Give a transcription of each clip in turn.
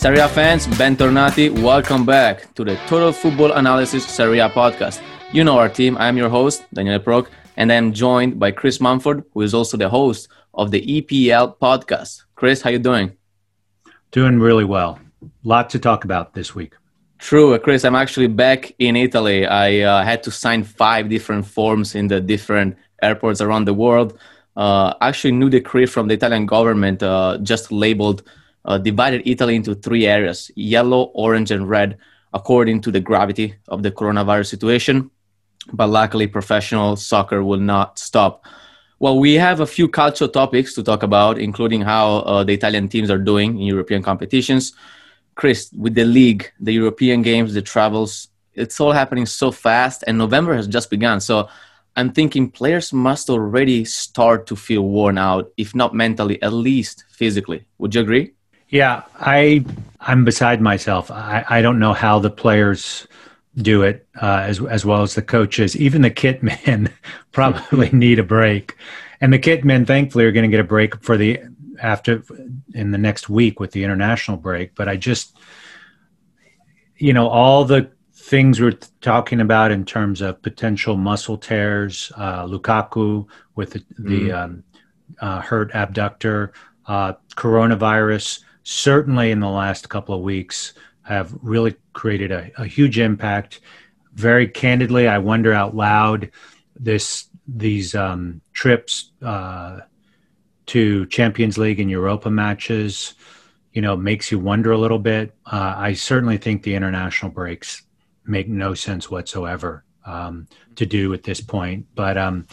Serie A fans, Ben Tornati, welcome back to the Total Football Analysis Serie A podcast. You know our team. I'm your host, Daniel Proc, and I'm joined by Chris Mumford, who is also the host of the EPL podcast. Chris, how are you doing? Doing really well. Lot to talk about this week. True, Chris. I'm actually back in Italy. I uh, had to sign five different forms in the different airports around the world. Uh, actually, new decree from the Italian government uh, just labeled uh, divided Italy into three areas yellow, orange, and red, according to the gravity of the coronavirus situation. But luckily, professional soccer will not stop. Well, we have a few cultural topics to talk about, including how uh, the Italian teams are doing in European competitions. Chris, with the league, the European games, the travels, it's all happening so fast, and November has just begun. So I'm thinking players must already start to feel worn out, if not mentally, at least physically. Would you agree? Yeah, I I'm beside myself. I, I don't know how the players do it uh, as as well as the coaches. Even the kit men probably need a break, and the kit men thankfully are going to get a break for the after in the next week with the international break. But I just, you know, all the things we're talking about in terms of potential muscle tears, uh, Lukaku with the, the mm. um, uh, hurt abductor, uh, coronavirus certainly in the last couple of weeks have really created a, a huge impact. Very candidly, I wonder out loud this these um, trips uh, to Champions League and Europa matches, you know, makes you wonder a little bit. Uh, I certainly think the international breaks make no sense whatsoever um, to do at this point. But um,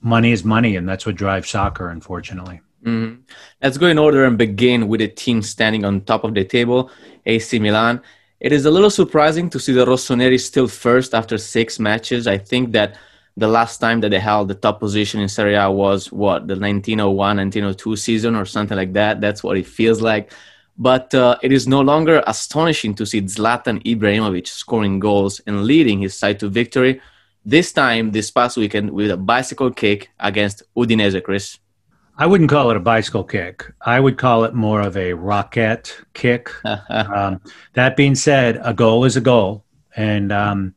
money is money, and that's what drives soccer, unfortunately. Mm-hmm. Let's go in order and begin with the team standing on top of the table, AC Milan. It is a little surprising to see the Rossoneri still first after six matches. I think that the last time that they held the top position in Serie A was what the 1901 1902 season or something like that. That's what it feels like. But uh, it is no longer astonishing to see Zlatan Ibrahimovic scoring goals and leading his side to victory. This time, this past weekend, with a bicycle kick against Udinese, Chris. I wouldn't call it a bicycle kick. I would call it more of a rocket kick. um, that being said, a goal is a goal, and um,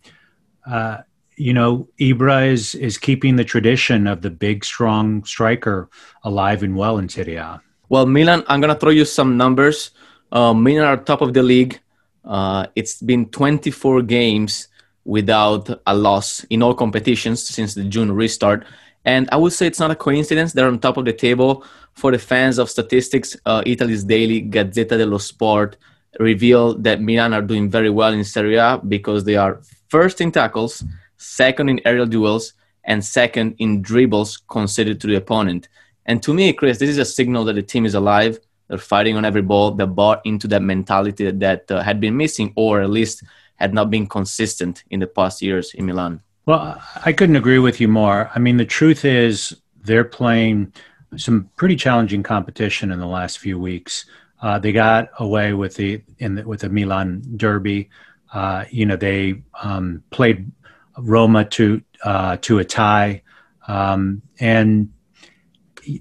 uh, you know Ibra is is keeping the tradition of the big, strong striker alive and well in Serie A. Well, Milan, I'm gonna throw you some numbers. Uh, Milan are top of the league. Uh, it's been 24 games without a loss in all competitions since the June restart and I would say it's not a coincidence. They're on top of the table. For the fans of statistics, uh, Italy's daily Gazzetta dello Sport revealed that Milan are doing very well in Serie A because they are first in tackles, second in aerial duels, and second in dribbles conceded to the opponent. And to me, Chris, this is a signal that the team is alive. They're fighting on every ball. They're bought into that mentality that uh, had been missing, or at least had not been consistent in the past years in Milan. Well, I couldn't agree with you more. I mean, the truth is they're playing some pretty challenging competition in the last few weeks. Uh, they got away with the in the, with the Milan Derby. Uh, you know, they um, played Roma to uh, to a tie, um, and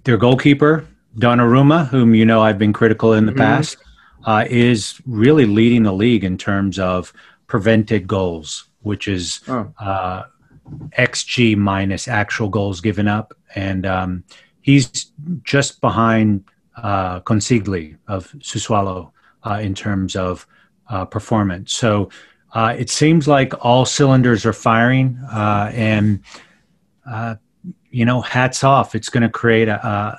their goalkeeper Donnarumma, whom you know I've been critical in the mm-hmm. past, uh, is really leading the league in terms of prevented goals, which is oh. XG minus actual goals given up, and um, he's just behind uh, Consigli of Sassuolo uh, in terms of uh, performance. So uh, it seems like all cylinders are firing, uh, and uh, you know, hats off. It's going to create a.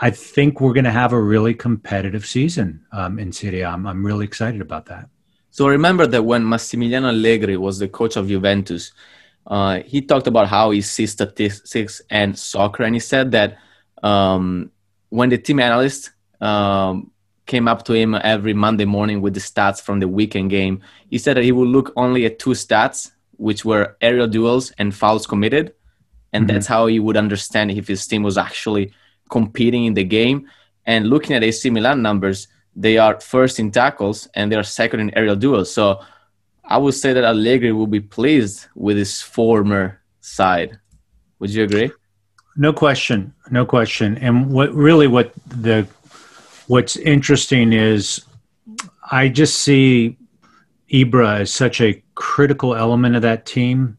I think we're going to have a really competitive season um, in Serie. I'm, I'm really excited about that. So remember that when Massimiliano Allegri was the coach of Juventus, uh, he talked about how he sees statistics and soccer, and he said that um, when the team analyst um, came up to him every Monday morning with the stats from the weekend game, he said that he would look only at two stats, which were aerial duels and fouls committed, and mm-hmm. that's how he would understand if his team was actually competing in the game. And looking at AC Milan numbers, they are first in tackles and they are second in aerial duels. So I would say that Allegri will be pleased with his former side. Would you agree? No question, no question. And what really what the what's interesting is I just see Ibra as such a critical element of that team.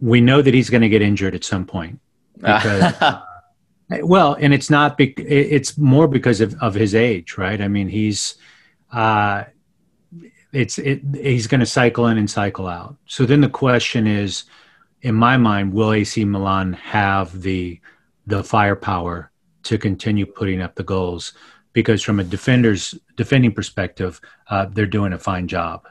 We know that he's going to get injured at some point. Because, well, and it's not. Be- it's more because of, of his age, right? I mean, he's. Uh, it's it, he's going to cycle in and cycle out. So then the question is, in my mind, will AC Milan have the the firepower to continue putting up the goals? Because from a defender's defending perspective, uh, they're doing a fine job.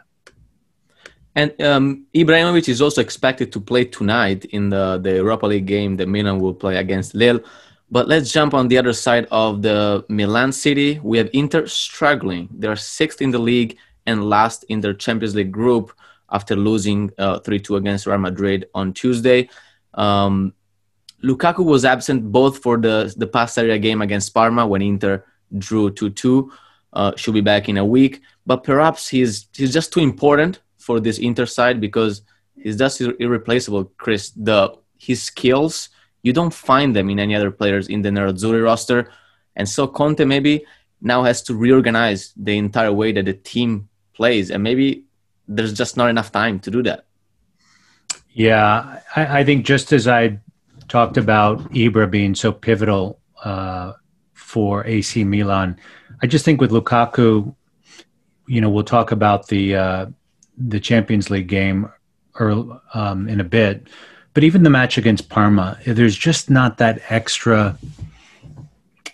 And um, Ibrahimovic is also expected to play tonight in the, the Europa League game that Milan will play against Lille. But let's jump on the other side of the Milan City. We have Inter struggling. They're sixth in the league and last in their Champions League group after losing uh, 3 2 against Real Madrid on Tuesday. Um, Lukaku was absent both for the, the past Saturday game against Parma when Inter drew 2 2. Uh, should be back in a week. But perhaps he's, he's just too important for this Inter side because he's just irreplaceable, Chris. The His skills, you don't find them in any other players in the Nerazzurri roster. And so Conte maybe now has to reorganize the entire way that the team plays. And maybe there's just not enough time to do that. Yeah, I, I think just as I talked about Ibra being so pivotal uh, for AC Milan, I just think with Lukaku, you know, we'll talk about the uh, the Champions League game or um, in a bit, but even the match against Parma, there's just not that extra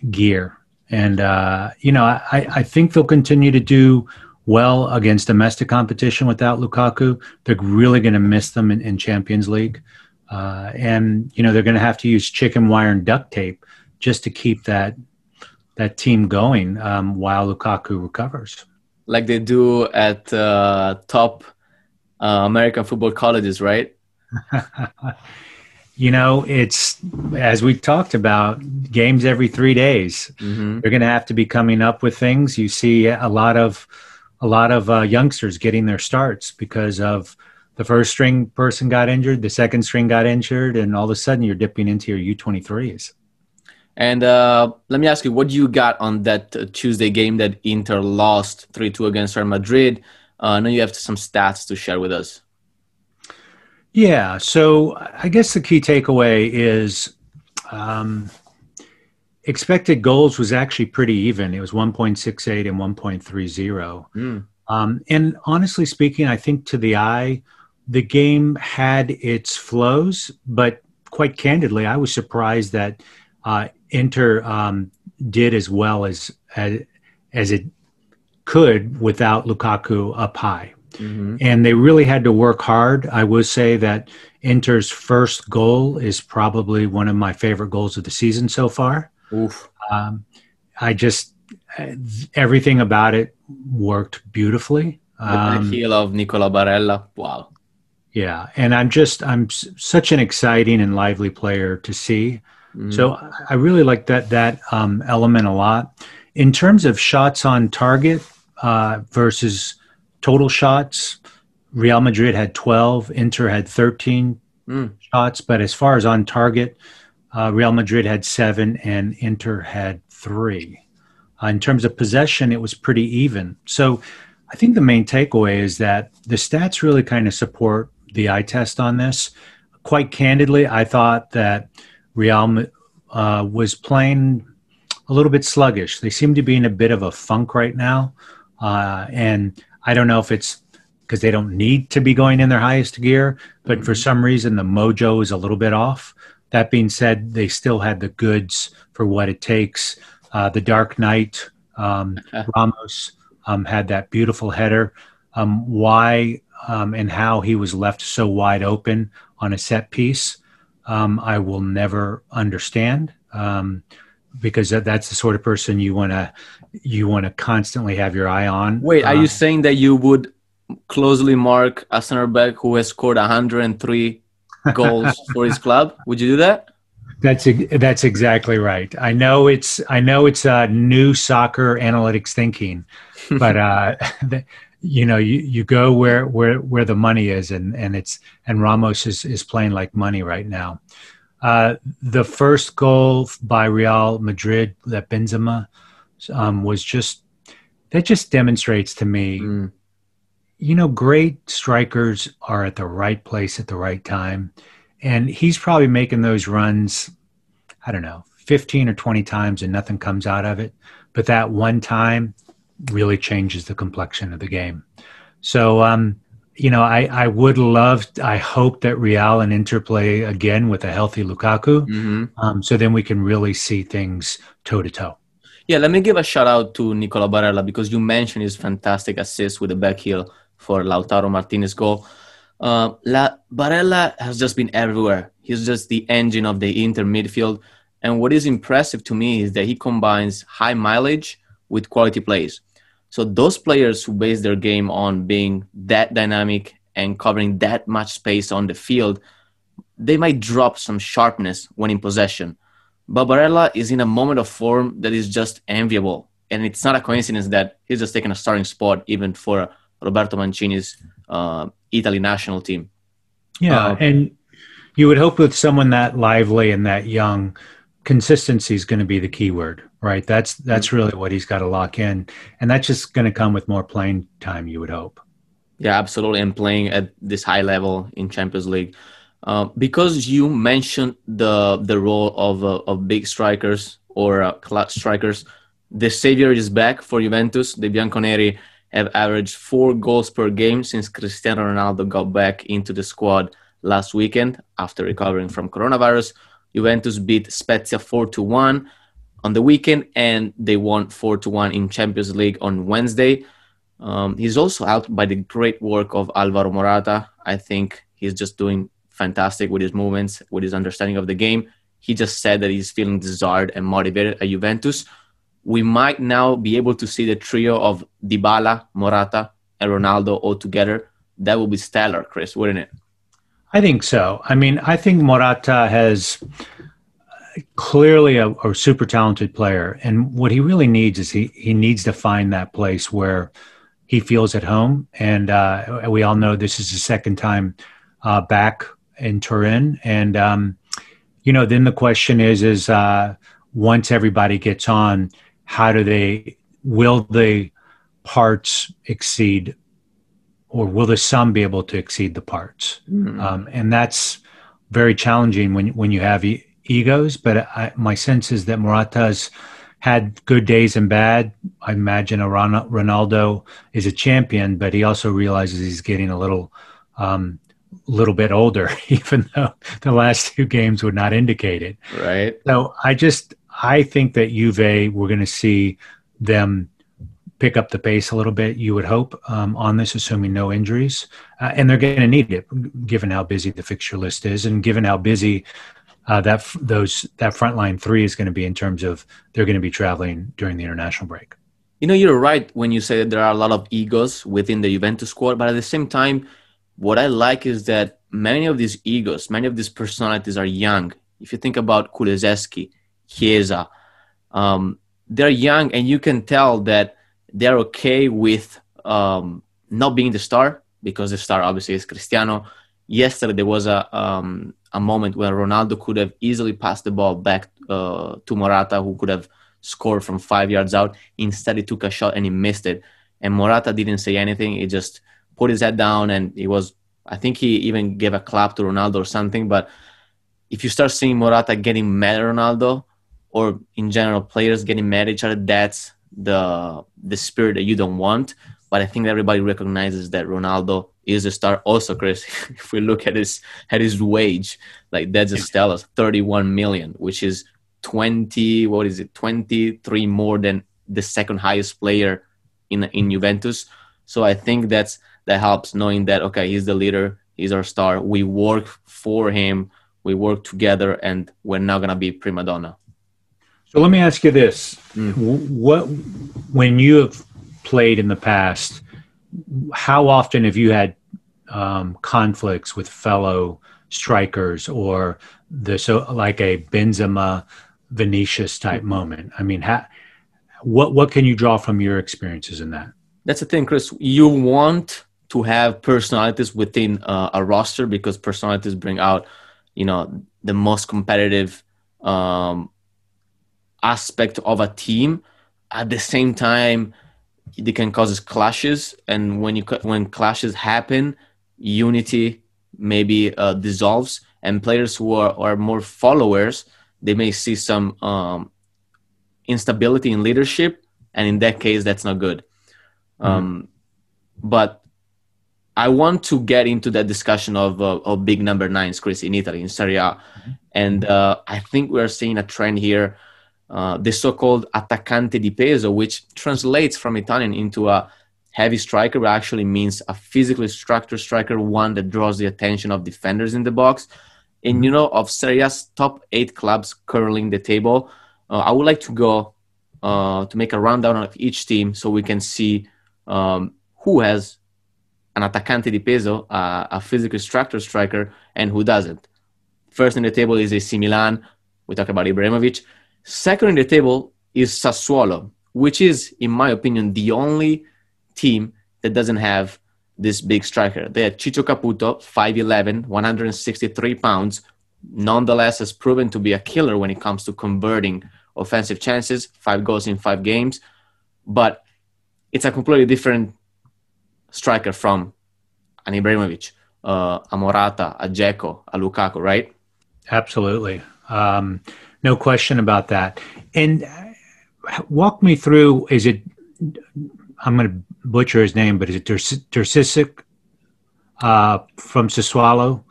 gear. And uh, you know, I, I think they'll continue to do well against domestic competition without Lukaku. They're really going to miss them in, in Champions League. Uh, and you know they're going to have to use chicken wire and duct tape just to keep that that team going um, while Lukaku recovers. Like they do at uh, top uh, American football colleges, right? you know, it's as we talked about games every three days. Mm-hmm. They're going to have to be coming up with things. You see a lot of a lot of uh, youngsters getting their starts because of the first string person got injured, the second string got injured, and all of a sudden you're dipping into your U23s. And uh, let me ask you, what you got on that uh, Tuesday game that Inter lost 3 2 against Real Madrid? Uh, I know you have some stats to share with us. Yeah, so I guess the key takeaway is um, expected goals was actually pretty even. It was 1.68 and 1.30. Mm. Um, and honestly speaking, I think to the eye, the game had its flows, but quite candidly, I was surprised that uh, Inter um, did as well as, as as it could without Lukaku up high. Mm-hmm. And they really had to work hard. I would say that Inter's first goal is probably one of my favorite goals of the season so far. Oof. Um, I just everything about it worked beautifully. Um, the heel of Nicola Barella. Wow. Yeah, and I'm just I'm s- such an exciting and lively player to see. Mm. So I really like that that um, element a lot. In terms of shots on target uh, versus total shots, Real Madrid had 12, Inter had 13 mm. shots, but as far as on target, uh, Real Madrid had seven and Inter had three. Uh, in terms of possession, it was pretty even. So I think the main takeaway is that the stats really kind of support the eye test on this. Quite candidly, I thought that Real uh, was playing a little bit sluggish. They seem to be in a bit of a funk right now. Uh, and I don't know if it's because they don't need to be going in their highest gear, but for some reason the mojo is a little bit off. That being said, they still had the goods for what it takes. Uh, the Dark Knight, um, Ramos um, had that beautiful header. Um, why um, and how he was left so wide open on a set piece, um, I will never understand um, because that's the sort of person you want to you want to constantly have your eye on. Wait, are you saying that you would closely mark a center back who has scored 103 goals for his club. Would you do that? That's that's exactly right. I know it's I know it's a new soccer analytics thinking, but uh, you know you, you go where where where the money is, and and it's and Ramos is is playing like money right now. Uh, the first goal by Real Madrid that Benzema um, was just that just demonstrates to me, mm. You know, great strikers are at the right place at the right time. And he's probably making those runs, I don't know, 15 or 20 times and nothing comes out of it. But that one time really changes the complexion of the game. So, um, you know, I, I would love, I hope that Real and Inter play again with a healthy Lukaku. Mm-hmm. Um, so then we can really see things toe to toe. Yeah, let me give a shout out to Nicola Barella because you mentioned his fantastic assist with the back heel for Lautaro Martinez goal. Uh, La Barella has just been everywhere. He's just the engine of the Inter midfield. And what is impressive to me is that he combines high mileage with quality plays. So those players who base their game on being that dynamic and covering that much space on the field, they might drop some sharpness when in possession. But Barella is in a moment of form that is just enviable. And it's not a coincidence that he's just taken a starting spot even for Roberto Mancini's uh, Italy national team. Yeah, uh, and you would hope with someone that lively and that young, consistency is going to be the key word right? That's that's mm-hmm. really what he's got to lock in, and that's just going to come with more playing time. You would hope. Yeah, absolutely, and playing at this high level in Champions League. Uh, because you mentioned the the role of uh, of big strikers or uh, clutch strikers, the savior is back for Juventus. The Bianconeri have averaged four goals per game since Cristiano Ronaldo got back into the squad last weekend after recovering from coronavirus. Juventus beat Spezia four to one on the weekend, and they won four to one in Champions League on Wednesday. Um, he's also helped by the great work of Alvaro Morata. I think he's just doing fantastic with his movements, with his understanding of the game. He just said that he's feeling desired and motivated at Juventus. We might now be able to see the trio of Dybala, Morata, and Ronaldo all together. That will be stellar, Chris, wouldn't it? I think so. I mean, I think Morata has clearly a, a, super talented player, and what he really needs is he he needs to find that place where he feels at home. And uh, we all know this is the second time uh, back in Turin, and um, you know, then the question is is uh, once everybody gets on, how do they will the parts exceed or will the sum be able to exceed the parts? Mm-hmm. Um, and that's very challenging when when you have egos, but I, my sense is that Morata's had good days and bad. I imagine a Ronaldo is a champion, but he also realizes he's getting a little, um, little bit older, even though the last two games would not indicate it. Right. So I just I think that Juve we're going to see them pick up the pace a little bit. You would hope um, on this, assuming no injuries, uh, and they're going to need it given how busy the fixture list is, and given how busy uh, that those that front line three is going to be in terms of they're going to be traveling during the international break. You know, you're right when you say that there are a lot of egos within the Juventus squad, but at the same time, what I like is that many of these egos, many of these personalities are young. If you think about Kulusevski, Chiesa, um, they're young, and you can tell that they're okay with um, not being the star because the star obviously is Cristiano. Yesterday there was a um, a moment where Ronaldo could have easily passed the ball back uh, to Morata, who could have scored from five yards out. Instead, he took a shot and he missed it. And Morata didn't say anything. He just put his head down and he was, I think he even gave a clap to Ronaldo or something. But if you start seeing Morata getting mad at Ronaldo, or in general players getting mad at each other, that's the the spirit that you don't want. But I think everybody recognizes that Ronaldo is a star. Also, Chris, if we look at his at his wage, like that's a stellar 31 million, which is 20. What is it? 23 more than the second highest player in in Juventus. So I think that's that helps knowing that okay, he's the leader, he's our star. We work for him, we work together, and we're not gonna be prima donna. So let me ask you this: mm. What when you have played in the past? How often have you had um, conflicts with fellow strikers or the so like a Benzema Vinicius type mm-hmm. moment? I mean, ha, what what can you draw from your experiences in that? That's the thing, Chris. You want to have personalities within uh, a roster because personalities bring out, you know, the most competitive um, aspect of a team. At the same time, they can cause clashes, and when you when clashes happen, unity maybe uh, dissolves, and players who are, are more followers they may see some um, instability in leadership, and in that case, that's not good. Mm-hmm. Um, but I want to get into that discussion of uh, of big number nines, Chris, in Italy in Serie A, mm-hmm. and uh, I think we are seeing a trend here, uh, the so-called attaccante di peso, which translates from Italian into a heavy striker, but actually means a physically structured striker, one that draws the attention of defenders in the box. And mm-hmm. you know, of Serie A's top eight clubs curling the table, uh, I would like to go uh, to make a rundown of each team so we can see um, who has an attaccante di peso, uh, a physically structured striker, and who doesn't. First in the table is AC Milan. We talk about Ibrahimovic. Second in the table is Sassuolo, which is, in my opinion, the only team that doesn't have this big striker. They had Ciccio Caputo, 5'11, 163 pounds. Nonetheless, has proven to be a killer when it comes to converting offensive chances, five goals in five games. But it's a completely different striker from an Ibrahimovic, uh, a Morata, a Dzeko, a Lukaku, right? Absolutely. Um, no question about that. And walk me through is it, I'm going to butcher his name, but is it Terzic uh, from Sassuolo?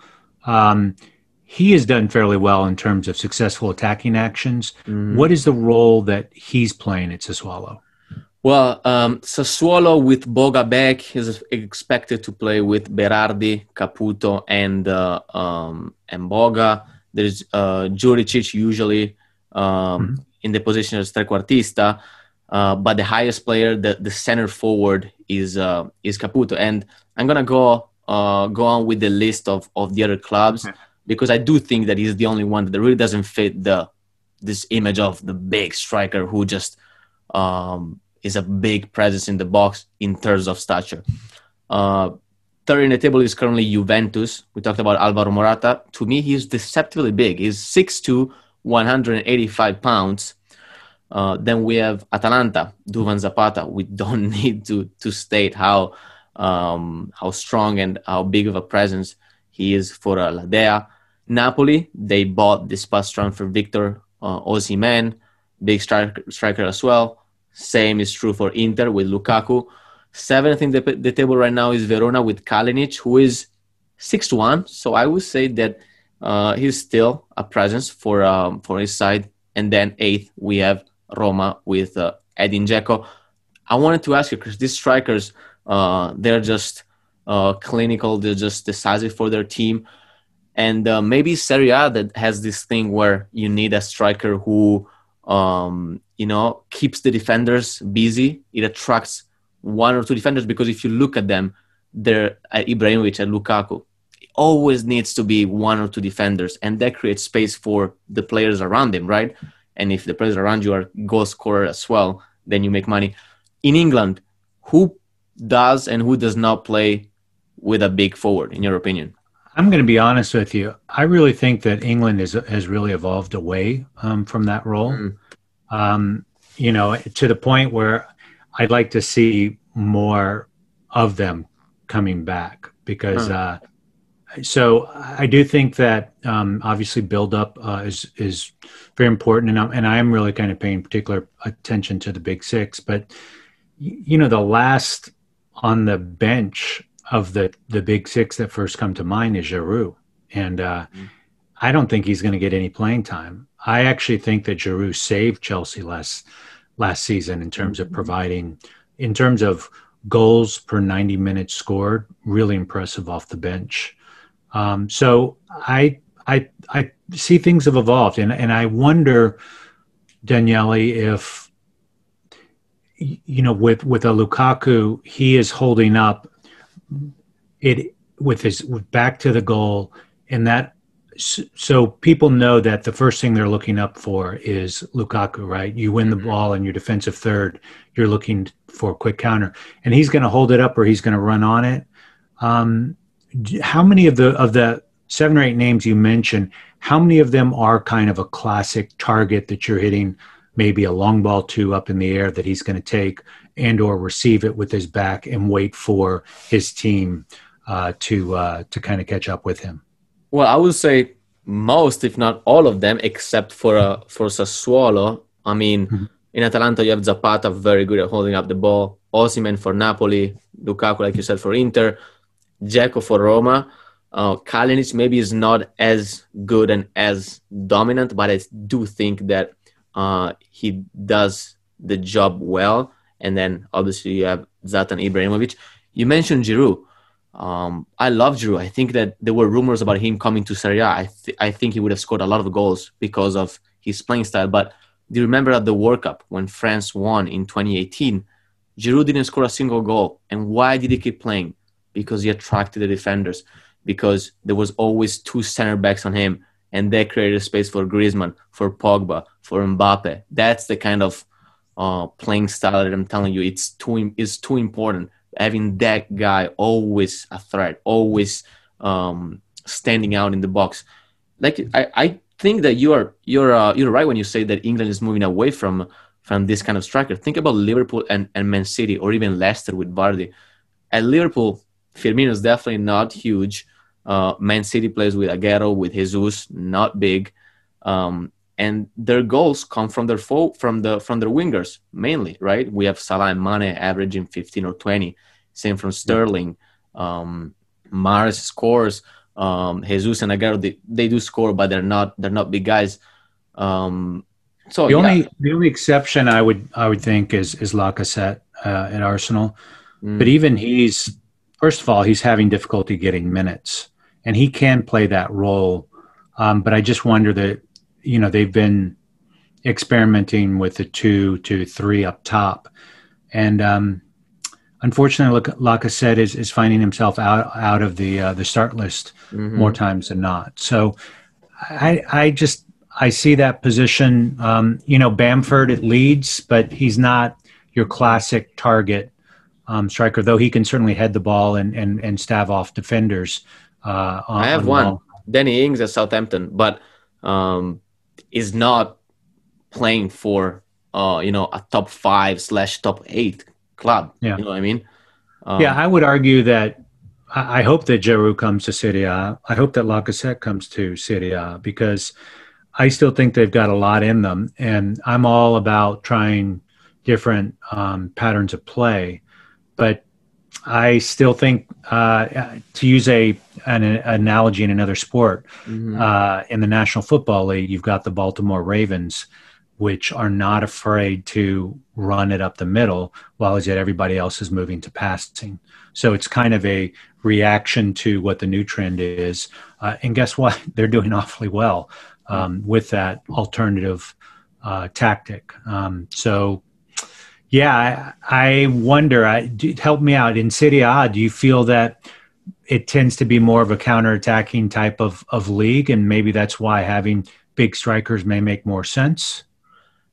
Um, he has done fairly well in terms of successful attacking actions. Mm. What is the role that he's playing at Sassuolo? Well, um, Sassuolo with Boga back is expected to play with Berardi, Caputo, and uh, um, and Boga. There's uh, Djuricic usually um, mm-hmm. in the position as trequartista, uh, but the highest player, the, the center forward, is uh, is Caputo. And I'm gonna go uh, go on with the list of, of the other clubs okay. because I do think that he's the only one that really doesn't fit the this image of the big striker who just um, is a big presence in the box in terms of stature. Uh, third in the table is currently Juventus. We talked about Alvaro Morata. To me, he's deceptively big. He's 6'2", 185 pounds. Uh, then we have Atalanta, Duvan Zapata. We don't need to to state how um, how strong and how big of a presence he is for uh. Napoli, they bought this past transfer Victor uh, big striker, striker as well. Same is true for Inter with Lukaku. Seventh in the, the table right now is Verona with Kalinic, who is 6 1. So I would say that uh, he's still a presence for um, for his side. And then eighth, we have Roma with uh, Edin Dzeko. I wanted to ask you, because these strikers, uh, they're just uh, clinical, they're just decisive for their team. And uh, maybe Serie A that has this thing where you need a striker who um, you know, keeps the defenders busy. It attracts one or two defenders because if you look at them, they're at Ibrahimovic and Lukaku. It always needs to be one or two defenders, and that creates space for the players around them, right? And if the players around you are goal scorer as well, then you make money. In England, who does and who does not play with a big forward, in your opinion? I'm going to be honest with you. I really think that England is, has really evolved away um, from that role. Mm. Um, you know, to the point where I'd like to see more of them coming back because. Uh, so I do think that um, obviously build up uh, is is very important, and I'm, and I am really kind of paying particular attention to the big six. But you know, the last on the bench of the the big six that first come to mind is Giroud, and uh, mm-hmm. I don't think he's going to get any playing time. I actually think that Giroud saved Chelsea last last season in terms mm-hmm. of providing, in terms of goals per ninety minutes scored, really impressive off the bench. Um, so I I I see things have evolved, and and I wonder, Daniele, if you know with with a Lukaku, he is holding up it with his back to the goal, and that so people know that the first thing they're looking up for is Lukaku, right? You win the mm-hmm. ball and your defensive third, you're looking for a quick counter, and he's going to hold it up or he's going to run on it. Um, how many of the of the seven or eight names you mentioned, how many of them are kind of a classic target that you're hitting, maybe a long ball two up in the air that he's going to take, and or receive it with his back and wait for his team uh, to uh, to kind of catch up with him? Well, I would say most, if not all of them, except for uh, for Sassuolo. I mean, mm-hmm. in Atalanta you have Zapata, very good at holding up the ball. Osimhen for Napoli, Lukaku, like you said, for Inter, Dzeko for Roma. Uh, Kalinic maybe is not as good and as dominant, but I do think that uh, he does the job well. And then obviously you have Zlatan Ibrahimovic. You mentioned Giroud. Um, I love Giroud. I think that there were rumors about him coming to Serie A. I, th- I think he would have scored a lot of goals because of his playing style. But do you remember at the World Cup when France won in 2018? Giroud didn't score a single goal. And why did he keep playing? Because he attracted the defenders. Because there was always two center backs on him, and they created space for Griezmann, for Pogba, for Mbappe. That's the kind of uh, playing style that I'm telling you. It's too it's too important. Having that guy always a threat, always um, standing out in the box. Like I, I think that you are you're uh, you're right when you say that England is moving away from from this kind of striker. Think about Liverpool and, and Man City or even Leicester with Vardy. At Liverpool, Firmino is definitely not huge. Uh, Man City plays with Aguero, with Jesus, not big. Um, and their goals come from their fo- from the from their wingers mainly, right? We have Salah and Mane averaging 15 or 20. Same from Sterling. Um, Mahrez scores. Um, Jesus and Aguero they, they do score, but they're not they're not big guys. Um, so the yeah. only the only exception I would I would think is is Lacazette uh, at Arsenal, mm. but even he's first of all he's having difficulty getting minutes, and he can play that role. Um, but I just wonder that you know they've been experimenting with the two to three up top, and um, unfortunately, Lacazette is, is finding himself out out of the uh, the start list mm-hmm. more times than not. So I I just I see that position. Um, you know, Bamford it Leeds, but he's not your classic target um, striker, though he can certainly head the ball and and, and stave off defenders. Uh, on, I have on one. Danny Ings at Southampton, but um, is not playing for uh, you know a top five slash top eight club. Yeah. You know what I mean? Um, yeah, I would argue that I, hope that Giroud comes to Serie A. I hope that Lacazette comes to Serie A because I still think they've got a lot in them, and I'm all about trying different um, patterns of play. But I still think, uh, to use a an, an, analogy in another sport, mm-hmm. uh, in the National Football League, you've got the Baltimore Ravens, which are not afraid to run it up the middle, while as yet everybody else is moving to passing. So it's kind of a reaction to what the new trend is. Uh, and guess what? They're doing awfully well um, with that alternative uh, tactic. Um, so, yeah, I, I wonder. I, do, help me out in Serie A. Do you feel that it tends to be more of a counter-attacking type of of league, and maybe that's why having big strikers may make more sense?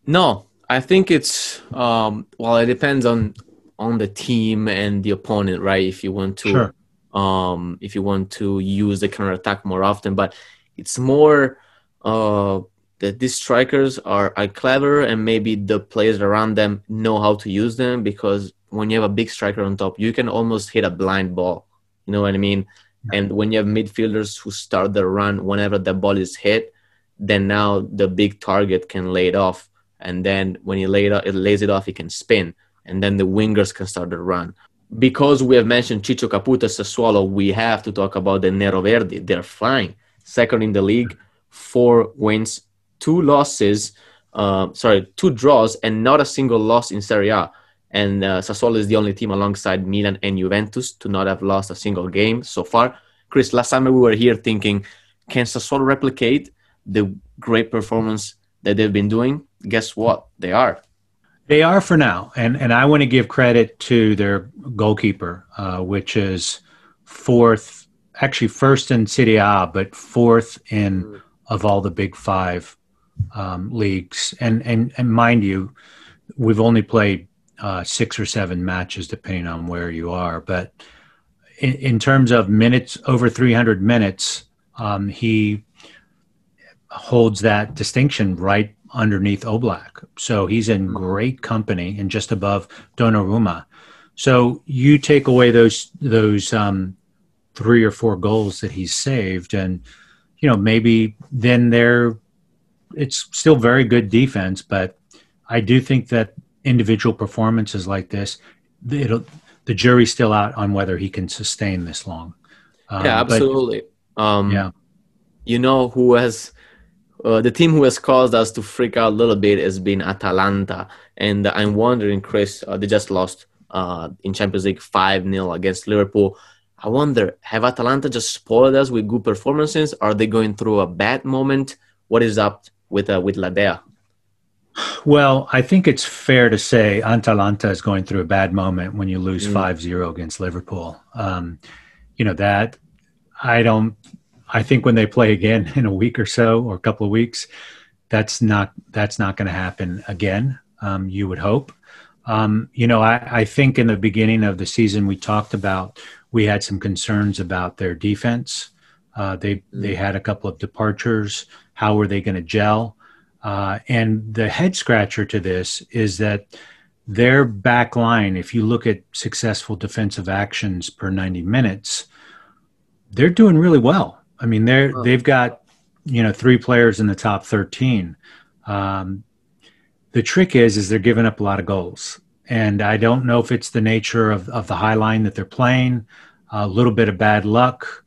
No, I think it's um, well, it depends on on the team and the opponent, right? If you want to, sure. um, if you want to use the counter attack more often, but it's more uh, that these strikers are, are clever and maybe the players around them know how to use them because when you have a big striker on top, you can almost hit a blind ball. You know what I mean? And when you have midfielders who start the run whenever the ball is hit, then now the big target can lay it off. And then when he lay it, off, it lays it off, he can spin. And then the wingers can start the run. Because we have mentioned Ciccio Caputo Sassuolo, we have to talk about the Neroverdi. They're flying. Second in the league, four wins, two losses, uh, sorry, two draws, and not a single loss in Serie A. And uh, Sassuolo is the only team alongside Milan and Juventus to not have lost a single game so far. Chris, last time we were here thinking, can Sassuolo replicate the great performance that they've been doing? Guess what? They are. They are for now, and and I want to give credit to their goalkeeper, uh, which is fourth, actually first in Serie A, but fourth in of all the big five um, leagues. And, and, and mind you, we've only played uh, six or seven matches, depending on where you are. But in, in terms of minutes, over 300 minutes, um, he holds that distinction right underneath Oblak. So he's in great company and just above Donnarumma. So you take away those those um, three or four goals that he's saved, and you know maybe then they're it's still very good defense, but I do think that individual performances like this, it'll the jury's still out on whether he can sustain this long. Um, yeah, absolutely. But, um, yeah, you know who has uh, the team who has caused us to freak out a little bit has been Atalanta, and I'm wondering, Chris, uh, they just lost uh, in Champions League five 0 against Liverpool. I wonder, have Atalanta just spoiled us with good performances? Are they going through a bad moment? What is up with uh, with La Dea? Well, I think it's fair to say Atalanta is going through a bad moment when you lose mm. 5 mm. 0 against Liverpool. Um, you know, that I don't I think when they play again in a week or so or a couple of weeks, that's not that's not going to happen again. Um, you would hope. Um, you know, I, I, think in the beginning of the season we talked about we had some concerns about their defense. Uh, they mm-hmm. they had a couple of departures. How are they going to gel? Uh, and the head scratcher to this is that their back line, if you look at successful defensive actions per 90 minutes, they're doing really well. I mean, they're they've got you know three players in the top thirteen. Um, the trick is is they're giving up a lot of goals, and I don't know if it's the nature of of the high line that they're playing, a little bit of bad luck.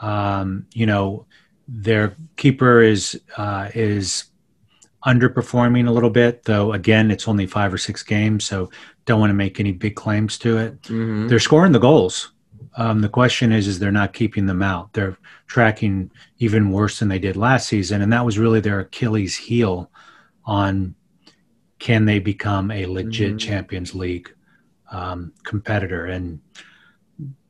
Um, you know, their keeper is uh, is underperforming a little bit, though. Again, it's only five or six games, so don't want to make any big claims to it. Mm-hmm. They're scoring the goals. Um, the question is, is they're not keeping them out. They're tracking even worse than they did last season, and that was really their Achilles heel on can they become a legit mm-hmm. Champions League um, competitor? And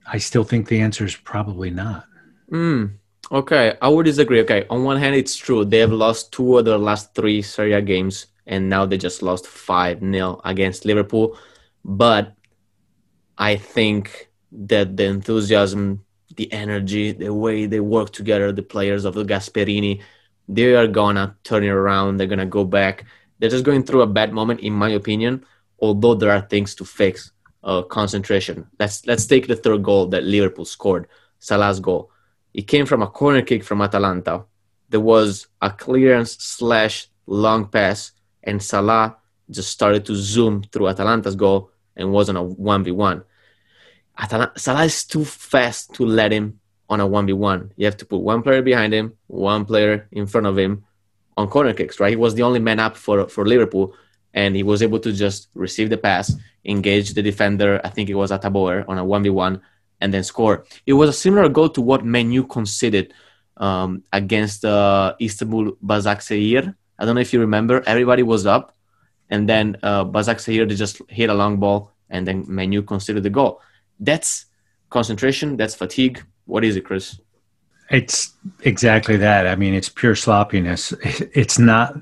I still think the answer is probably not. Mm, okay, I would disagree. Okay, on one hand, it's true they have lost two of their last three Serie A games, and now they just lost five 0 against Liverpool. But I think that the enthusiasm, the energy, the way they work together, the players of the Gasperini, they are gonna turn it around. They're gonna go back. They're just going through a bad moment, in my opinion. Although there are things to fix, uh, concentration. Let's let's take the third goal that Liverpool scored, Salah's goal. It came from a corner kick from Atalanta. There was a clearance slash long pass, and Salah just started to zoom through Atalanta's goal and wasn't a one v one Salah is too fast to let him on a 1v1. You have to put one player behind him, one player in front of him on corner kicks, right? He was the only man up for, for Liverpool, and he was able to just receive the pass, engage the defender, I think it was Atabauer, on a 1v1, and then score. It was a similar goal to what Man U conceded um, against uh, Istanbul Basaksehir. I don't know if you remember. Everybody was up, and then uh, Basaksehir, they just hit a long ball, and then Man U conceded the goal that's concentration, that's fatigue. What is it, Chris? It's exactly that. I mean, it's pure sloppiness. It's not.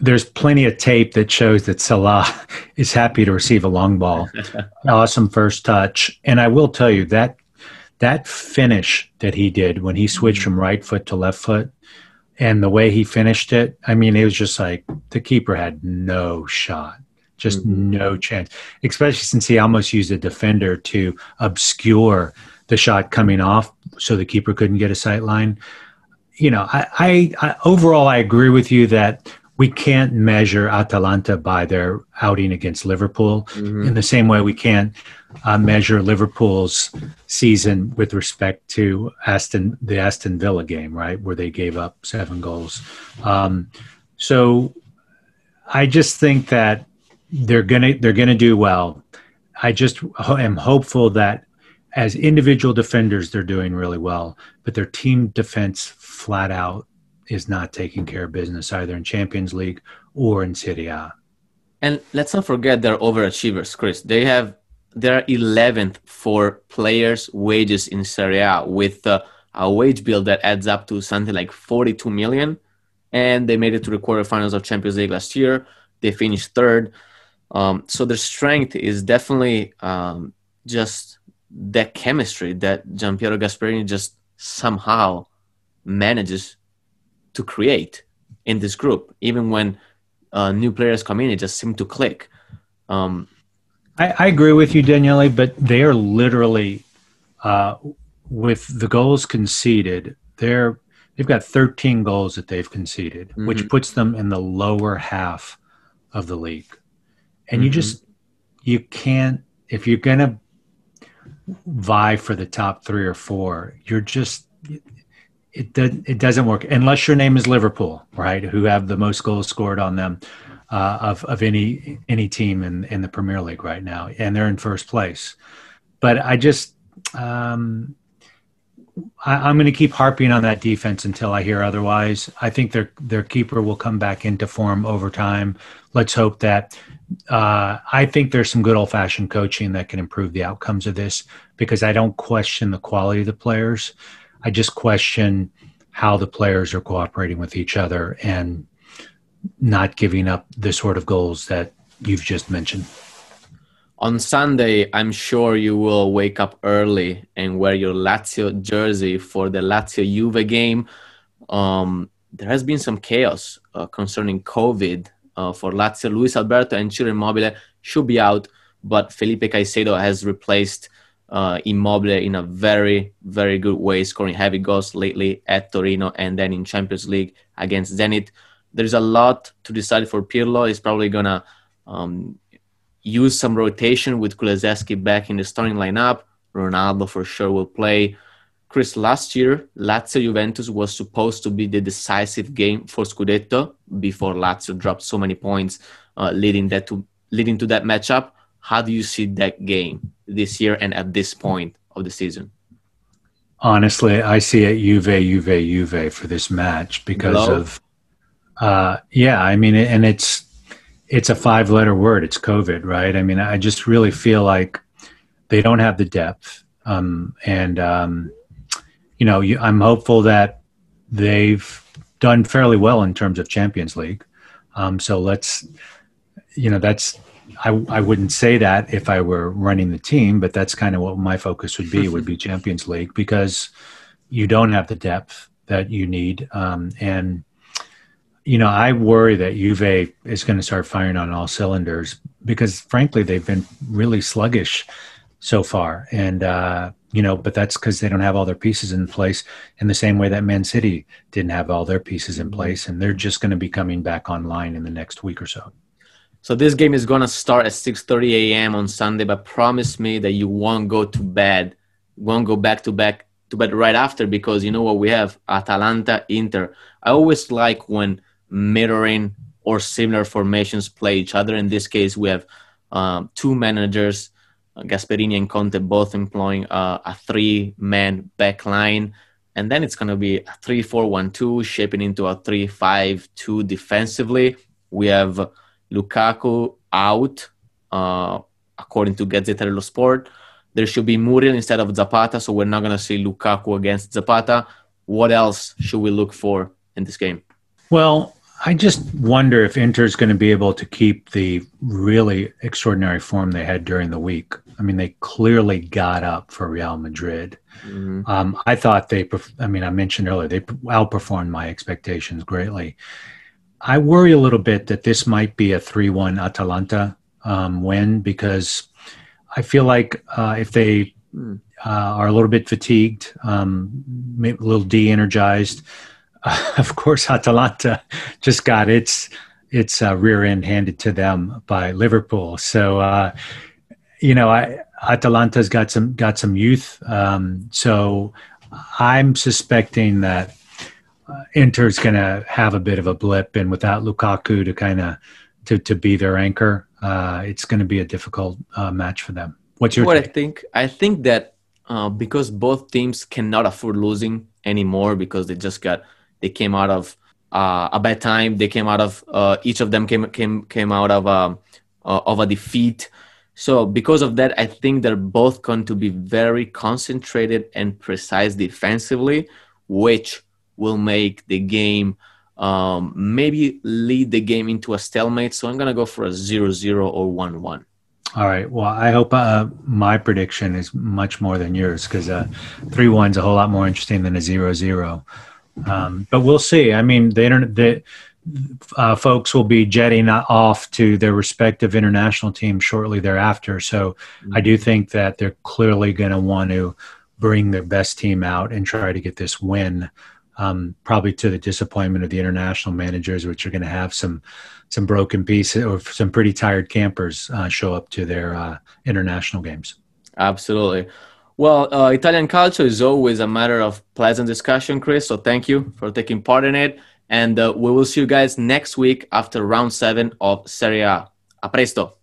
There's plenty of tape that shows that Salah is happy to receive a long ball. awesome first touch, and I will tell you that that finish that he did when he switched from right foot to left foot, and the way he finished it. I mean, it was just like the keeper had no shot. Just mm-hmm. no chance, especially since he almost used a defender to obscure the shot coming off so the keeper couldn't get a sight line. You know, I, I, I overall I agree with you that we can't measure Atalanta by their outing against Liverpool mm-hmm. in the same way we can't uh, measure Liverpool's season with respect to Aston the Aston Villa game, right, where they gave up seven goals. Um, so I just think that they're gonna they're gonna do well. I just am hopeful that as individual defenders they're doing really well, but their team defense flat out is not taking care of business either in Champions League or in Serie A. And let's not forget they're overachievers, Chris. They have they're 11th for players' wages in Serie A with uh, a wage bill that adds up to something like 42 million. And they made it to the quarterfinals of Champions League last year. They finished third. Um, so their strength is definitely um, just that chemistry that Giampiero Gasperini just somehow manages to create in this group, even when uh, new players come in, it just seemed to click. Um, I, I, agree with you, Daniele, but they are literally uh, with the goals conceded. They're they've got 13 goals that they've conceded, mm-hmm. which puts them in the lower half of the league. And mm-hmm. you just you can't if you're gonna vie for the top three or four, you're just it doesn't it doesn't work unless your name is Liverpool, right? Who have the most goals scored on them uh, of of any any team in in the Premier League right now, and they're in first place. But I just um, I, am going to keep harping on that defense until I hear otherwise. I think their their keeper will come back into form over time. Let's hope that. Uh, I think there's some good old fashioned coaching that can improve the outcomes of this because I don't question the quality of the players. I just question how the players are cooperating with each other and not giving up the sort of goals that you've just mentioned. On Sunday, I'm sure you will wake up early and wear your Lazio jersey for the Lazio Juve game. Um, there has been some chaos uh, concerning COVID uh, for Lazio. Luis Alberto and Ciro Immobile should be out, but Felipe Caicedo has replaced uh, Immobile in a very, very good way, scoring heavy goals lately at Torino and then in Champions League against Zenit. There's a lot to decide for Pirlo. He's probably going to um, use some rotation with Kulusevski back in the starting lineup. Ronaldo for sure will play. Chris, last year, Lazio Juventus was supposed to be the decisive game for Scudetto before Lazio dropped so many points, uh, leading that to leading to that matchup. How do you see that game this year and at this point of the season? Honestly, I see it Juve, Juve, Juve for this match because Hello? of, uh, yeah, I mean, and it's it's a five letter word. It's COVID, right? I mean, I just really feel like they don't have the depth, um, and um, you know, you, I'm hopeful that they've done fairly well in terms of Champions League. Um, so let's, you know, that's I, I wouldn't say that if I were running the team, but that's kind of what my focus would be would be Champions League because you don't have the depth that you need. Um, and you know, I worry that Juve is going to start firing on all cylinders because, frankly, they've been really sluggish so far. And uh, you know, but that's because they don't have all their pieces in place in the same way that Man City didn't have all their pieces in place, and they're just going to be coming back online in the next week or so. So this game is gonna start at 6:30 a.m. on Sunday, but promise me that you won't go to bed, won't go back to back to bed right after because you know what we have Atalanta Inter. I always like when mirroring or similar formations play each other. In this case, we have um, two managers, Gasperini and Conte, both employing uh, a three-man back line. And then it's going to be a 3 4 1 2, shaping into a 3 5 2 defensively. We have Lukaku out, uh, according to Gazzetta dello Sport. There should be Muriel instead of Zapata, so we're not going to see Lukaku against Zapata. What else should we look for in this game? Well, I just wonder if Inter is going to be able to keep the really extraordinary form they had during the week. I mean, they clearly got up for Real Madrid. Mm-hmm. Um, I thought they, I mean, I mentioned earlier, they outperformed my expectations greatly. I worry a little bit that this might be a 3 1 Atalanta um, win because I feel like uh, if they uh, are a little bit fatigued, um, a little de energized, uh, of course, Atalanta just got its its uh, rear end handed to them by Liverpool. So, uh, you know, I, Atalanta's got some got some youth. Um, so, I'm suspecting that uh, Inter's going to have a bit of a blip, and without Lukaku to kind of to to be their anchor, uh, it's going to be a difficult uh, match for them. What's your what take? I think? I think that uh, because both teams cannot afford losing anymore because they just got they came out of uh, a bad time. They came out of uh, each of them came came came out of um, of a defeat. So because of that, I think they're both going to be very concentrated and precise defensively, which will make the game um, maybe lead the game into a stalemate. So I'm going to go for a 0 0 or 1 1. All right. Well, I hope uh, my prediction is much more than yours because uh, 3 1 is a whole lot more interesting than a 0 0. Um, but we'll see. I mean, the, internet, the, uh, folks will be jetting off to their respective international teams shortly thereafter. So mm-hmm. I do think that they're clearly going to want to bring their best team out and try to get this win. Um, probably to the disappointment of the international managers, which are going to have some some broken pieces or some pretty tired campers uh, show up to their uh, international games. Absolutely. Well, uh, Italian culture is always a matter of pleasant discussion, Chris. So thank you for taking part in it. And uh, we will see you guys next week after round seven of Serie A. A presto.